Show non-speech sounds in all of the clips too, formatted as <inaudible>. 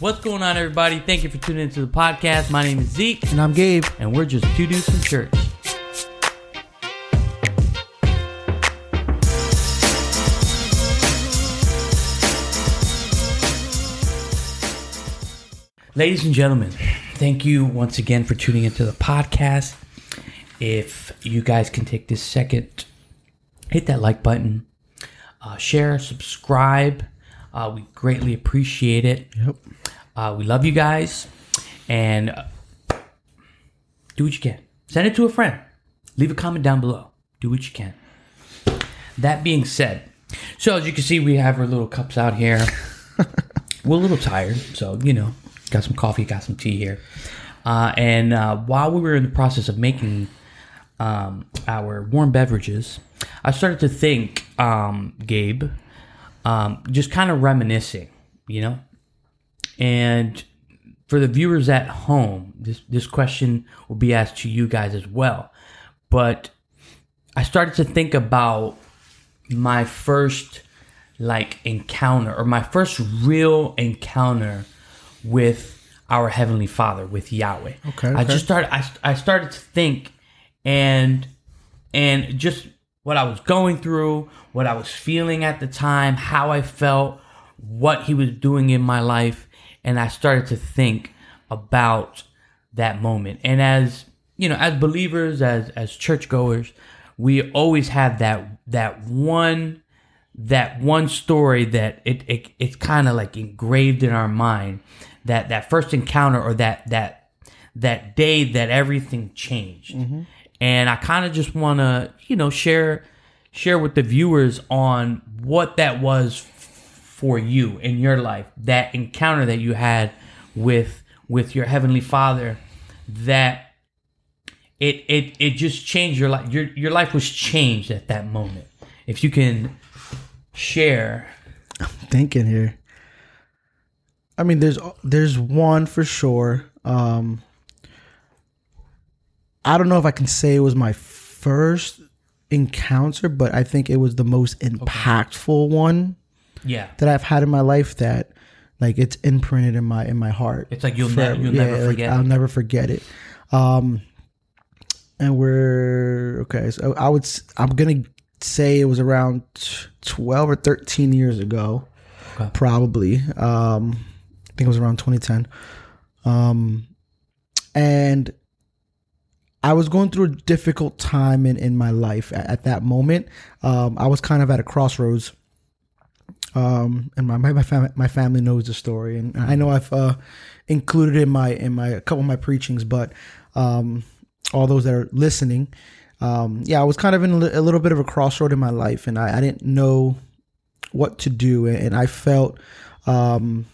What's going on, everybody? Thank you for tuning into the podcast. My name is Zeke, And I'm Gabe. and we're just two dudes from church. Ladies and gentlemen, thank you once again for tuning into the podcast. If you guys can take this second, hit that like button, uh, share, subscribe. Uh, we greatly appreciate it. Yep. Uh, we love you guys, and uh, do what you can. Send it to a friend. Leave a comment down below. Do what you can. That being said, so as you can see, we have our little cups out here. <laughs> We're a little tired, so you know, got some coffee, got some tea here. Uh, and uh, while we were in the process of making um, our warm beverages, I started to think, um, Gabe, um, just kind of reminiscing, you know, and for the viewers at home, this this question will be asked to you guys as well. But I started to think about my first like encounter or my first real encounter with our heavenly Father, with Yahweh. Okay, I just started I, I started to think and and just what I was going through, what I was feeling at the time, how I felt, what he was doing in my life, and I started to think about that moment. And as you know, as believers, as as churchgoers, we always have that that one that one story that it, it it's kind of like engraved in our mind that that first encounter or that that that day that everything changed mm-hmm. and i kind of just want to you know share share with the viewers on what that was for you in your life that encounter that you had with with your heavenly father that it it it just changed your life your your life was changed at that moment if you can share I'm Thinking here. I mean, there's there's one for sure. Um, I don't know if I can say it was my first encounter, but I think it was the most impactful one yeah that I've had in my life. That like it's imprinted in my in my heart. It's like you'll, ne- you'll Yeah, never like, forget. I'll never forget it. Um, and we're okay. So I would. I'm gonna say it was around twelve or thirteen years ago, Okay. probably. Um, I think it was around 2010. Um, and I was going through a difficult time in in my life at, at that moment. Um, I was kind of at a crossroads. Um, and my my my, fam- my family knows the story, and I know I've uh, included in my in my a couple of my preachings, but um, all those that are listening, um, yeah, I was kind of in a little bit of a crossroad in my life, and I, I didn't know what to do, and I felt um,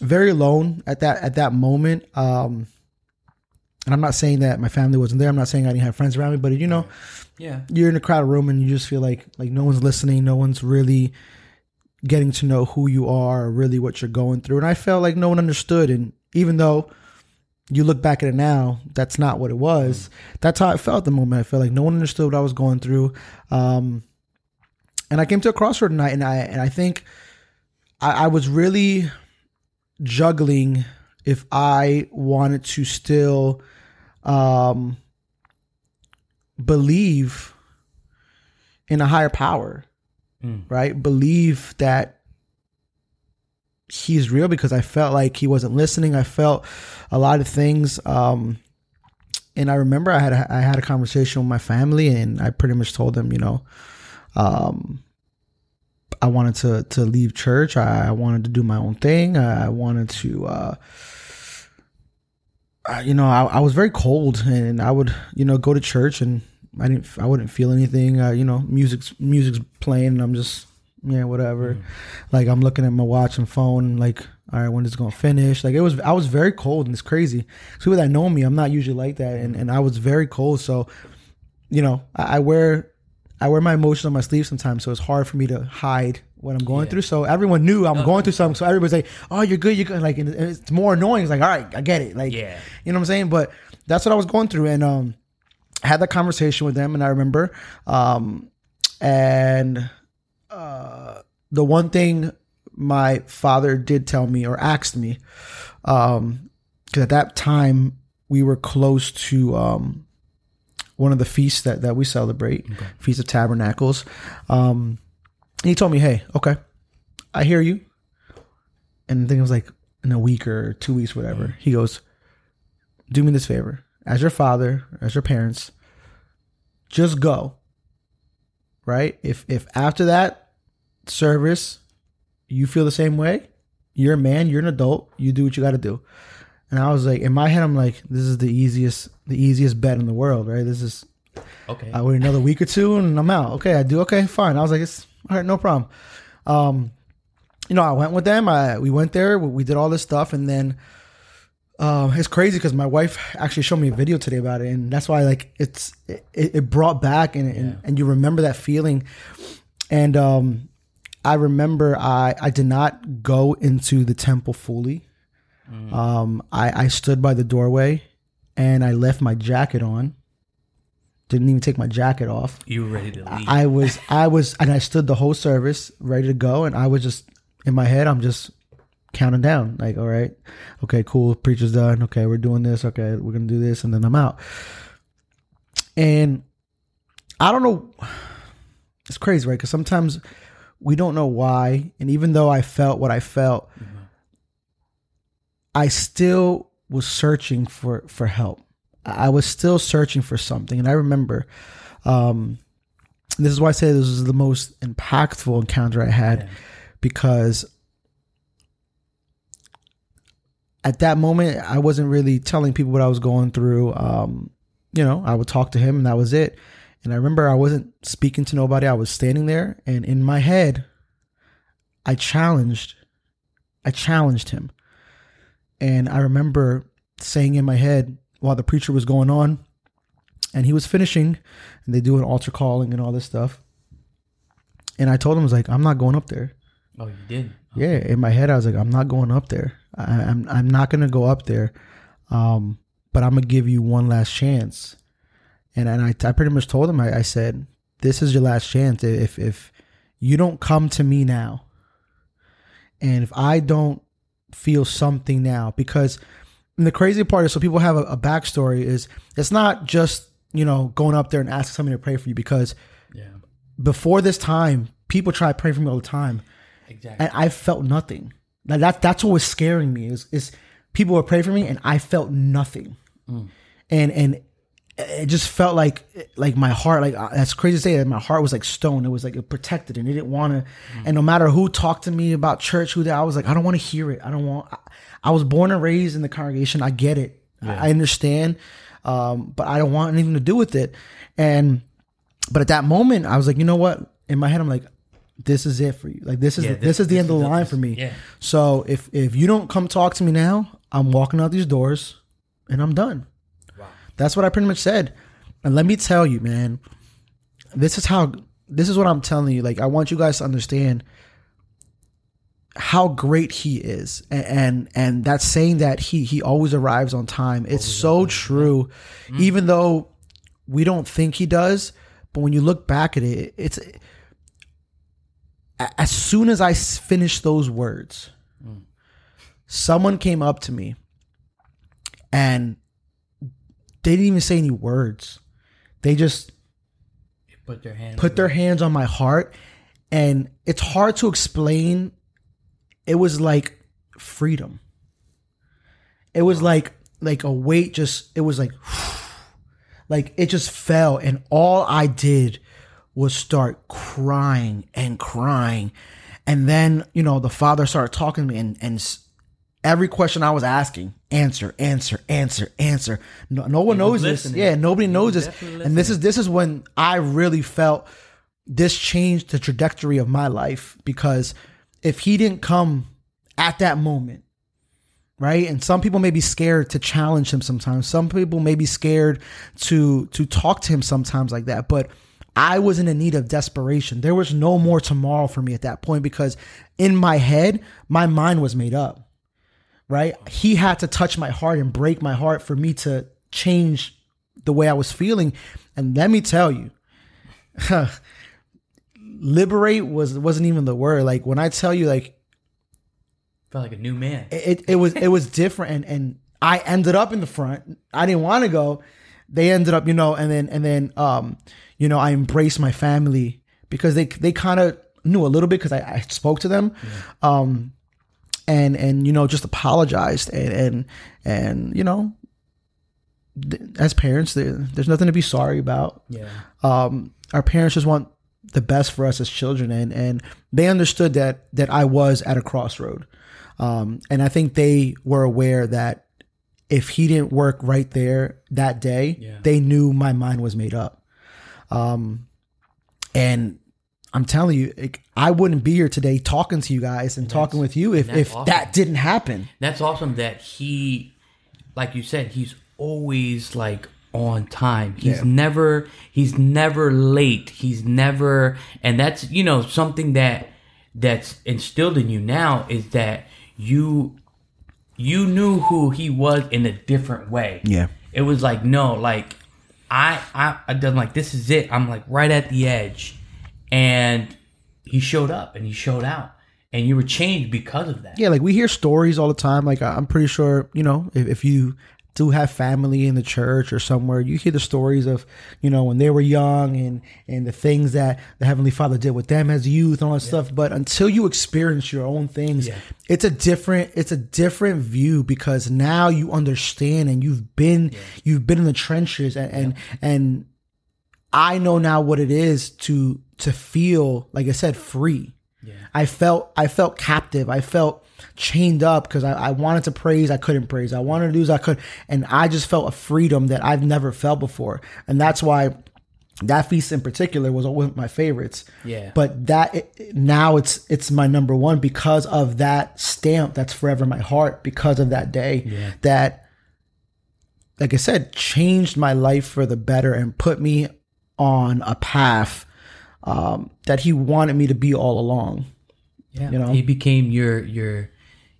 very alone at that at that moment. Um, and I'm not saying that my family wasn't there. I'm not saying I didn't have friends around me, but you know, yeah you're in a crowded room and you just feel like like no one's listening, no one's really getting to know who you are, really what you're going through. And I felt like no one understood. And even though you look back at it now, that's not what it was. That's how I felt at the moment. I felt like no one understood what I was going through. Um, and I came to a crossroad tonight, and I and I think I, I was really juggling if I wanted to still um, believe in a higher power, Mm. right? Believe that he's real because I felt like he wasn't listening. I felt a lot of things. Um, and I remember I had a, I had a conversation with my family, and I pretty much told them, you know, um, I wanted to to leave church. I, I wanted to do my own thing. I wanted to. Uh, you know, I, I was very cold, and I would, you know, go to church, and I didn't, I wouldn't feel anything. Uh, you know, music's music's playing, and I'm just, yeah, whatever. Like I'm looking at my watch and phone, like, all right, when is it gonna finish? Like it was, I was very cold, and it's crazy. People that know me, I'm not usually like that, and and I was very cold. So, you know, I, I wear, I wear my emotions on my sleeve sometimes, so it's hard for me to hide what I'm going Yeah. through. So everyone knew I'm going through something. So everybody's like, "Oh, you're good, you're good." Like, it's more annoying. It's like, all right, I get it. Like, Yeah. you know what I'm saying? But that's what I was going through, and um, had that conversation with them, and I remember, um, and uh, the one thing my father did tell me or asked me, um, because at that time we were close to um, one of the feasts that, that we celebrate, Feast of Tabernacles. Um, and he told me, "Hey, okay, I hear you." And I think it was like in a week or two weeks, whatever. He goes, "Do me this favor, as your father, as your parents, just go." Right? If if after that service you feel the same way, you're a man, you're an adult, you do what you got to do. And I was like, in my head, I'm like, this is the easiest, the easiest bet in the world, right? This is, Okay. I wait another week or two and I'm out. Okay, I do. Okay, fine. I was like, it's all right, no problem. Um, you know, I went with them. I we went there. We, we did all this stuff, and then uh, it's crazy because my wife actually showed me a video today about it, and that's why like it's it, it brought back and, and and you remember that feeling. And um, I remember I I did not go into the temple fully. Um, I I stood by the doorway, and I left my jacket on. Didn't even take my jacket off. you were ready to leave. I was I was and I stood the whole service ready to go and I was just in my head I'm just counting down. Like all right okay cool preacher's done. Okay we're doing this. Okay we're gonna do this and then I'm out. And I don't know it's crazy right? Because sometimes we don't know why and even though I felt what I felt I still was searching for for help. I was still searching for something and I remember um, this is why I say this was the most impactful encounter I had because at that moment I wasn't really telling people what I was going through. Um, you know, I would talk to him and that was it. And I remember I wasn't speaking to nobody. I was standing there and in my head I challenged I challenged him. And I remember saying in my head while the preacher was going on and he was finishing and they do an altar calling and all this stuff. And I told him I was like, I'm not going up there. oh, you did. Yeah, in my head I was like, I'm not going up there. I, I'm I'm not gonna go up there. Um, but I'm gonna give you one last chance. And and I, I pretty much told him I, I said, This is your last chance. If if you don't come to me now, and if I don't feel something now, because and the crazy part is so people have a, a backstory is it's not just, you know, going up there and asking somebody to pray for you because Yeah. before this time, people try to pray for me all the time Exactly. and I felt nothing. Now that that's what was scaring me is is people were praying for me and I felt nothing, and and it just felt like like my heart like uh, that's crazy to say that my heart was like stone. It was like it protected and it didn't want to. And no matter who talked to me about church, who that I was like I don't want to hear it. I don't want. I, I was born and raised in the congregation. I get it. I, I understand, um, but I don't want anything to do with it. And but at that moment, I was like, you know what? In my head, I'm like, this is it for you. Like this is Yeah, the, this, is the end of the line for me. yeah. So if if you don't come talk to me now, I'm walking out these doors and I'm done. Wow. That's what I pretty much said. And let me tell you, man, this is how this is what I'm telling you. Like I want you guys to understand how great he is. And and, and that's saying that he he always arrives on time. It's so true. Even though we don't think he does, but when you look back at it, it's as soon as I finished those words, mm. someone came up to me and they didn't even say any words. They just Put their hand. put their hands on my heart and it's hard to explain. It was like freedom. It was like like a weight just it was like <sighs> like it just fell and all I did was start crying and crying. And then, you know, the father started talking to me and and every question I was asking, answer, answer, answer, answer. No, no one knows this. Yeah, nobody knows this. definitely And this is this is when I really felt this changed the trajectory of my life because if he didn't come at that moment, right? And some people may be scared to challenge him sometimes. Some people may be scared to to talk to him sometimes like that. But I was in a need of desperation. There was no more tomorrow for me at that point because in my head, my mind was made up. Right? He had to touch my heart and break my heart for me to change the way I was feeling. And let me tell you, <laughs> liberate was wasn't even the word. Like when I tell you like Felt like a new man. it, it was it was different and and I ended up in the front. I didn't want to go. They ended up, you know, and then and then um, you know, I embraced my family because they they kind of knew a little bit because I, I spoke to them. Um and and you know, just apologized and and and you know, th- as parents, there, there's nothing to be sorry about Yeah. um, our parents just want the best for us as children and and they understood that that I was at a crossroad um, and I think they were aware that if he didn't work right there that day Yeah. they knew my mind was made up um, and I'm telling you like, I wouldn't be here today talking to you guys and talking with you if if awesome. that didn't happen That's awesome that he, like you said, he's always like on time. He's Yeah. never, he's never late. He's never, and that's, you know, something that, that's instilled in you now is that you, you knew who he was in a different way. Yeah. It was like, no, like, I, I, I done like, this is it. I'm like right at the edge. And he showed up and he showed out. And you were changed because of that. Yeah, like we hear stories all the time. Like I'm pretty sure, you know, if, if you do have family in the church or somewhere, you hear the stories of, you know, when they were young and and the things that the Heavenly Father did with them as youth and all that stuff. But until you experience your own things, Yeah. it's a different it's a different view because now you understand and you've been you've been in the trenches and and, and I know now what it is to to feel like I said free. Yeah. I felt I felt captive. I felt chained up because I, I wanted to praise, I couldn't praise. I wanted to do, I could, and I just felt a freedom that I've never felt before, and that's why that feast in particular was one of my favorites. Yeah. But that it, now it's it's my number one because of that stamp that's forever in my heart because of that day Yeah. that, like I said, changed my life for the better and put me on a path um, that He wanted me to be all along. Yeah, You know? he became your your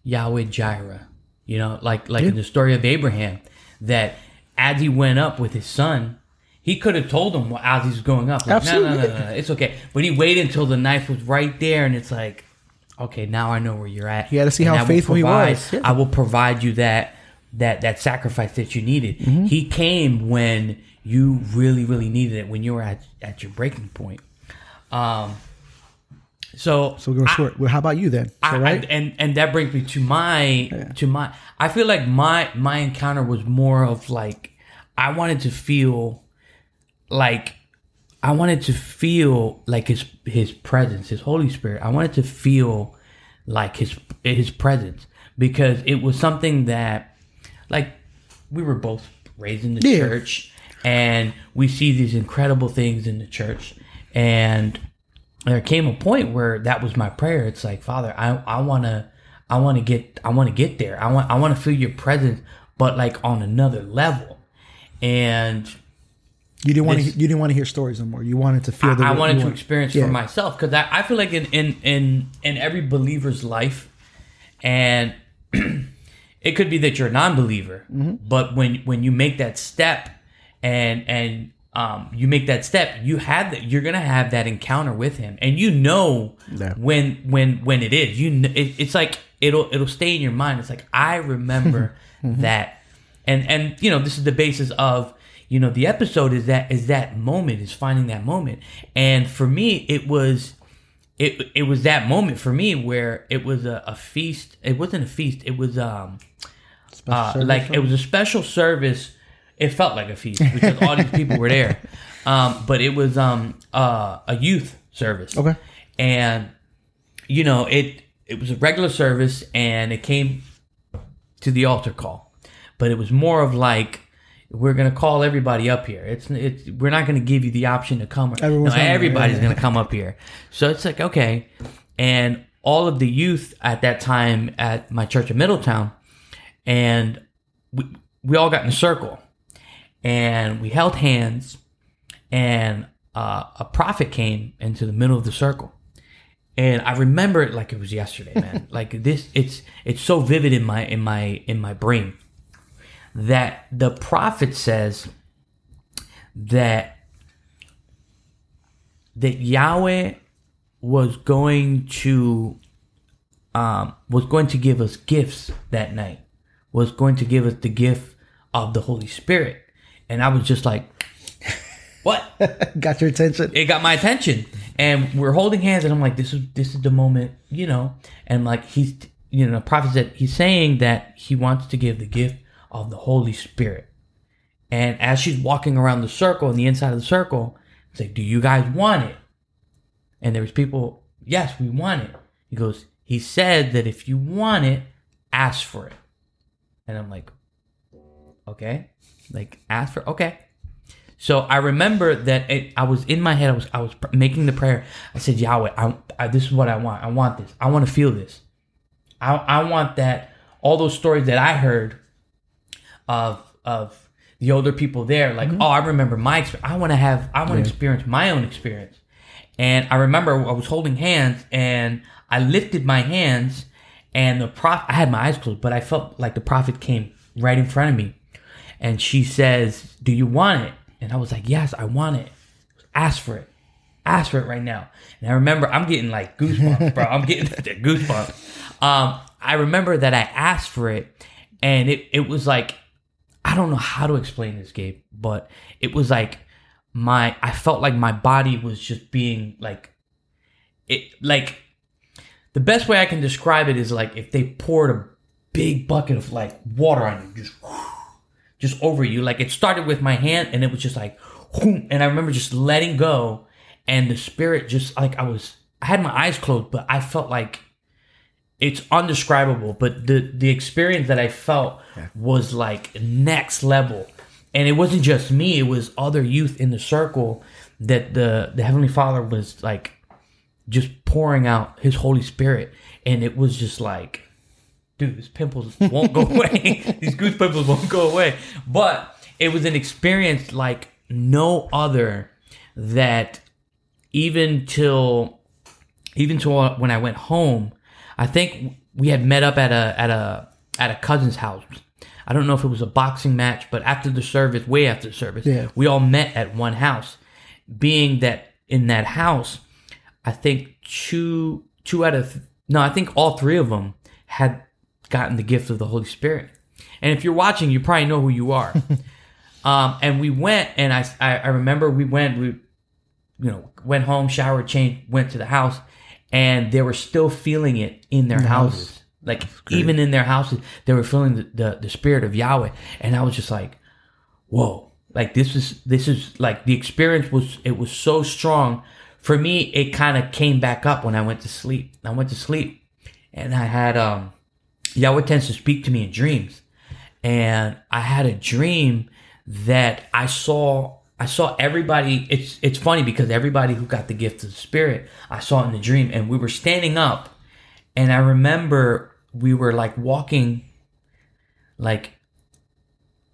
Yahweh Jireh. You know, like like in the story of Abraham, that as he went up with his son, he could have told him as he's going up, like, no, no, no, Absolutely. no, no, it's okay. But he waited until the knife was right there, and it's like, okay, now I know where you're at. You had to see And how I faithful he was. Yeah. I will provide you that that that sacrifice that you needed. Mm-hmm. He came when you really, really needed it, when you were at at your breaking point. Um. So, So we're going I- short. Well, how about you then? I, right? I- and and that brings me to my to my. I feel like my my encounter was more of like I wanted to feel like I wanted to feel like his his presence, his Holy Spirit. I wanted to feel like his his presence because it was something that like we were both raised in the Yeah. church and we see these incredible things in the church and there came a point where that was my prayer it's like father i i want to i want to get i want to get there i want i want to feel your presence but like on another level and you didn't want to. You didn't want to hear stories no more. You wanted to feel. the I, wanted to experience Yeah. for myself because I, I feel like in, in in in every believer's life, and <clears throat> it could be that you're a non-believer, Mm-hmm. but when when you make that step and and um, you make that step, you have that. You're gonna have that encounter with him, and you know Yeah. when when when it is. You know, it, it's like it'll it'll stay in your mind. It's like I remember Mm-hmm. <laughs> that, and and you know this is the basis of you know the episode is that is that moment is finding that moment, and for me it was. It, it was that moment for me where it was a, a feast. It wasn't a feast. It was um uh, like it was a special service. It felt like a feast because all these people were there. Um, but it was um uh, a youth service. Okay. And you know it it was a regular service and it came to the altar call, but it was more of like we're gonna call everybody up here. It's it's we're not gonna give you the option to come. Everyone's no, everybody's gonna <laughs> come up here. So it's like okay, and all of the youth at that time at my church in Middletown, and we we all got in a circle, and we held hands, and uh, a prophet came into the middle of the circle. And I remember it like it was yesterday, man. <laughs> like this, it's it's so vivid in my in my in my brain that the prophet says that that Yahweh was going to um, was going to give us gifts that night, was going to give us the gift of the Holy Spirit. And I was just like, what? <laughs> Got your attention. it got my attention. And we're holding hands and i'm like this is this is the moment you know? And like he's you know the prophet said he's saying that he wants to give the gift of the holy spirit. And as she's walking around the circle on the inside of the circle it's like do you guys want it? And there was people yes we want it. He goes he said that if you want it ask for it. And i'm like okay like ask for okay so I remember that it, I was in my head. I was I was pr- making the prayer. I said, Yahweh, I, I, this is what I want. I want this. I want to feel this. I, I want that. All those stories that I heard of of the older people there, like, mm-hmm. oh, I remember my. Experience. I want to have. I want to experience my own experience. And I remember I was holding hands, and I lifted my hands, and the prophet. I had my eyes closed, but I felt like the prophet came right in front of me, and she says, "Do you want it?" And I was like, yes, I want it. Ask for it. Ask for it right now. And I remember I'm getting like goosebumps, bro. I'm getting <laughs> goosebumps. Um, I remember that I asked for it and it, it was like, I don't know how to explain this, Gabe, but it was like my, I felt like my body was just being like, it, like, the best way I can describe it is like if they poured a big bucket of like water on you, just just over you. Like it started with my hand and it was just like, and I remember just letting go and the spirit just like I was, I had my eyes closed, but I felt like it's undescribable. But the, the experience that I felt was like next level. And it wasn't just me, it was other youth in the circle that the, the Heavenly Father was like just pouring out his Holy Spirit. And it was just like, dude, these pimples won't go away. <laughs> these goose pimples won't go away. But it was an experience like no other that even till even till when I went home, I think we had met up at a at a at a cousin's house. I don't know if it was a boxing match, but after the service, way after the service, Yeah. we all met at one house. Being that in that house, I think two two out of no, I think all three of them had gotten the gift of the Holy Spirit. And if you're watching, you probably know who you are. <laughs> um, and we went, and I, I I remember we went, we you know went home, showered, changed, went to the house, and they were still feeling it in their houses. Like even in their houses, they were feeling the, the the spirit of Yahweh, and I was just like, whoa like this is this is like the experience was it was so strong for me it kind of came back up when i went to sleep i went to sleep and i had um yahweh tends to speak to me in dreams. And i had a dream that i saw i saw everybody it's it's funny because everybody who got the gift of the spirit i saw in the dream. And we were standing up and i remember we were like walking like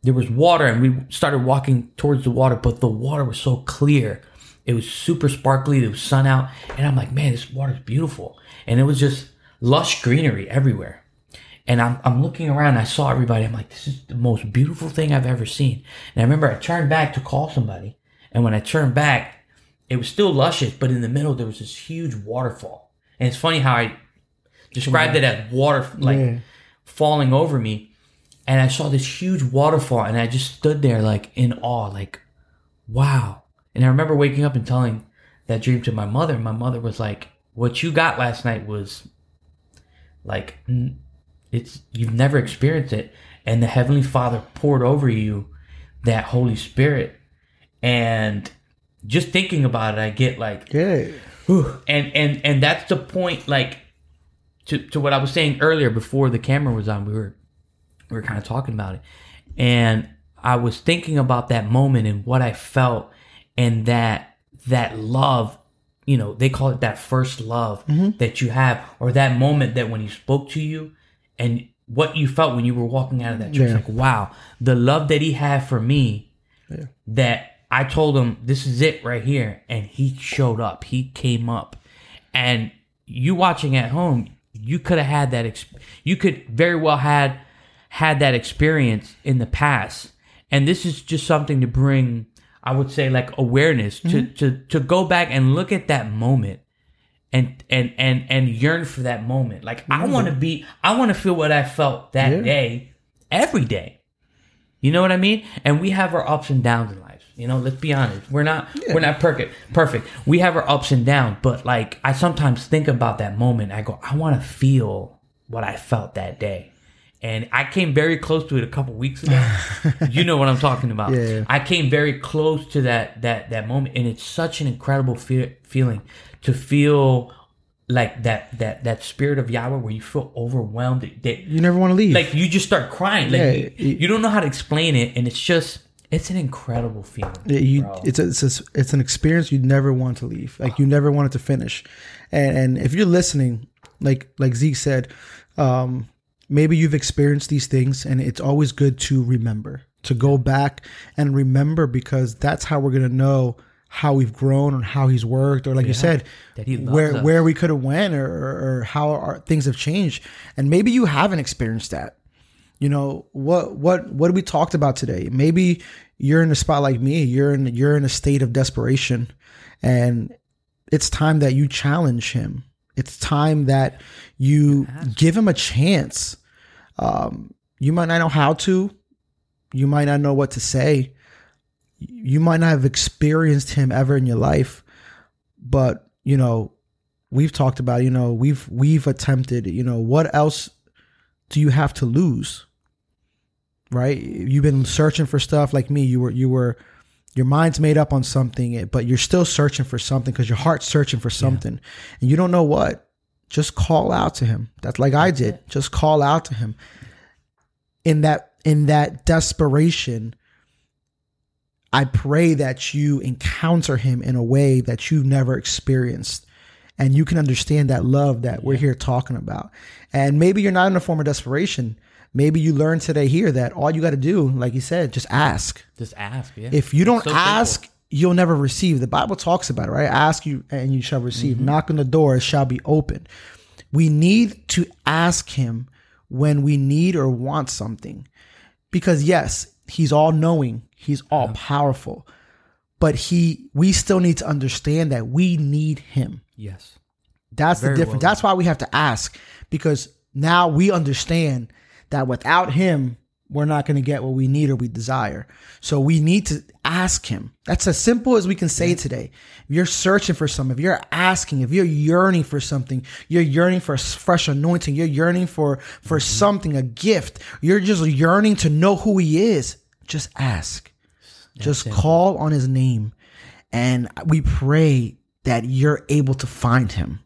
there was water and we started walking towards the water but the water was so clear. It was super sparkly there was sun out and i'm like man this water's beautiful. And it was just lush greenery everywhere and i'm, I'm looking around i saw everybody i'm like this is the most beautiful thing i've ever seen and i remember i turned back to call somebody and when i turned back it was still luscious but in the middle there was this huge waterfall and it's funny how i described it as water like Yeah. falling over me and I saw this huge waterfall and I just stood there like in awe, like, wow. And I remember waking up and telling that dream to my mother. My mother was like, what you got last night was like, n- it's, you've never experienced it. And the Heavenly Father poured over you that Holy Spirit. And just thinking about it, I get like, Yeah. Whew. and and and that's the point like to to what i was saying earlier before the camera was on we were we were kind of talking about it and i was thinking about that moment and what i felt and that that love you know they call it that first love mm-hmm. that you have or that moment that when he spoke to you and what you felt when you were walking out of that church Yeah. like wow the love that he had for me that I told him this is it right here, and he showed up. He came up, and you watching at home, you could have had that. Exp- you could very well had had that experience in the past, and this is just something to bring. I would say like awareness to mm-hmm. to to go back and look at that moment, and and and and yearn for that moment. Like I want to be, I want to feel what I felt that Yeah. day, every day. You know what I mean? And we have our ups and downs in life. You know, let's be honest. We're not we're not perfect. Perfect. We have our ups and downs, but like I sometimes think about that moment. I go, I want to feel what I felt that day. And I came very close to it a couple weeks ago. <laughs> you know what I'm talking about. Yeah. I came very close to that that that moment and it's such an incredible fe- feeling to feel like that that that spirit of Yahweh where you feel overwhelmed that, You never want to leave. like you just start crying like Yeah, you, it- you don't know how to explain it and it's just it's an incredible feeling you, it's a, it's a, it's an experience you never want to leave. Like you never want it to finish. And and if you're listening, like like Zeke said, um, maybe you've experienced these things, and it's always good to remember to go back and remember because that's how we're gonna know how we've grown and how he's worked, or like you said, that he loves where us. where we could have went, or, or, or how our things have changed. And maybe you haven't experienced that. You know what what what we talked about today? Maybe you're in a spot like me. You're in you're in a state of desperation and it's time that you challenge him. It's time that you give him a chance. Um you might not know how to. You might not know what to say you might not have experienced him ever in your life but you know we've talked about you know we've we've attempted you know what else do you have to lose? Right? You've been searching for stuff like me. You were you were your mind's made up on something eh, but you're still searching for something because your heart's searching for something. And you don't know what. Just call out to him. That's like i did. just call out to him. In that in that desperation i pray that you encounter him in a way that you've never experienced and you can understand that love that we're here talking about. And maybe you're not in a form of desperation. Maybe you learned today here that all you got to do, like you said, just ask. just ask yeah If you don't so simple. ask, you'll never receive. The Bible talks about it, right? Ask you and you shall receive. Mm-hmm. Knock on the door, it shall be open. We need to ask him when we need or want something. Because yes, he's all knowing, he's all powerful. But he we still need to understand that we need him. yes That's Very the difference. well That's why we have to ask because now we understand that without him, we're not going to get what we need or we desire. So we need to ask him. That's as simple as we can say today. If you're searching for something, if you're asking, if you're yearning for something, you're yearning for a fresh anointing, you're yearning for for mm-hmm. something, a gift, you're just yearning to know who he is, just ask. Just call on his name and we pray that you're able to find him.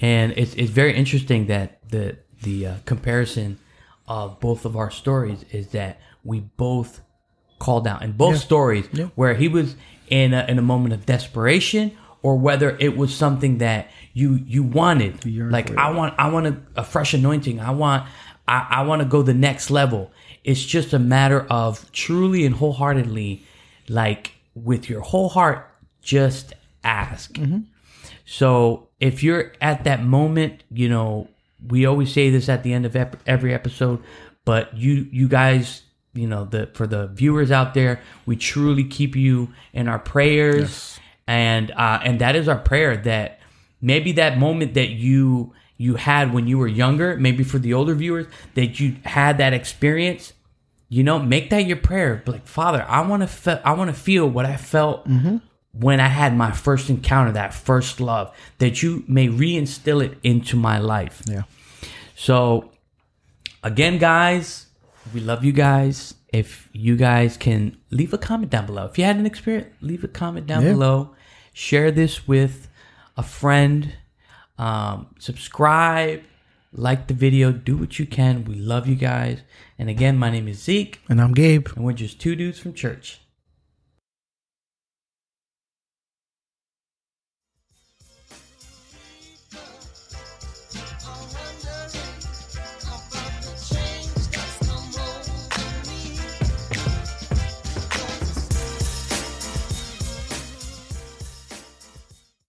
and it's it's very interesting that the the uh, comparison of both of our stories is that we both called out. In both stories where he was in a, in a moment of desperation or whether it was something that you you wanted. Like I want I want a, a fresh anointing. I want I, I want to go the next level it's just a matter of truly and wholeheartedly like with your whole heart just ask. So if you're at that moment, you know, we always say this at the end of ep- every episode, but you you guys, you know, the for the viewers out there, we truly keep you in our prayers, and uh, and that is our prayer that maybe that moment that you you had when you were younger, maybe for the older viewers, that you had that experience. You know, make that your prayer. Like Father, I want to fe- I want to feel what I felt mm-hmm. when I had my first encounter, that first love, that you may reinstill it into my life. Yeah. So, again, guys, we love you guys. If you guys can leave a comment down below, if you had an experience, leave a comment down Yeah. below. Share this with a friend. Um, subscribe, like the video, do what you can. We love you guys. And again, my name is Zeke, And I'm Gabe. and we're just two dudes from church.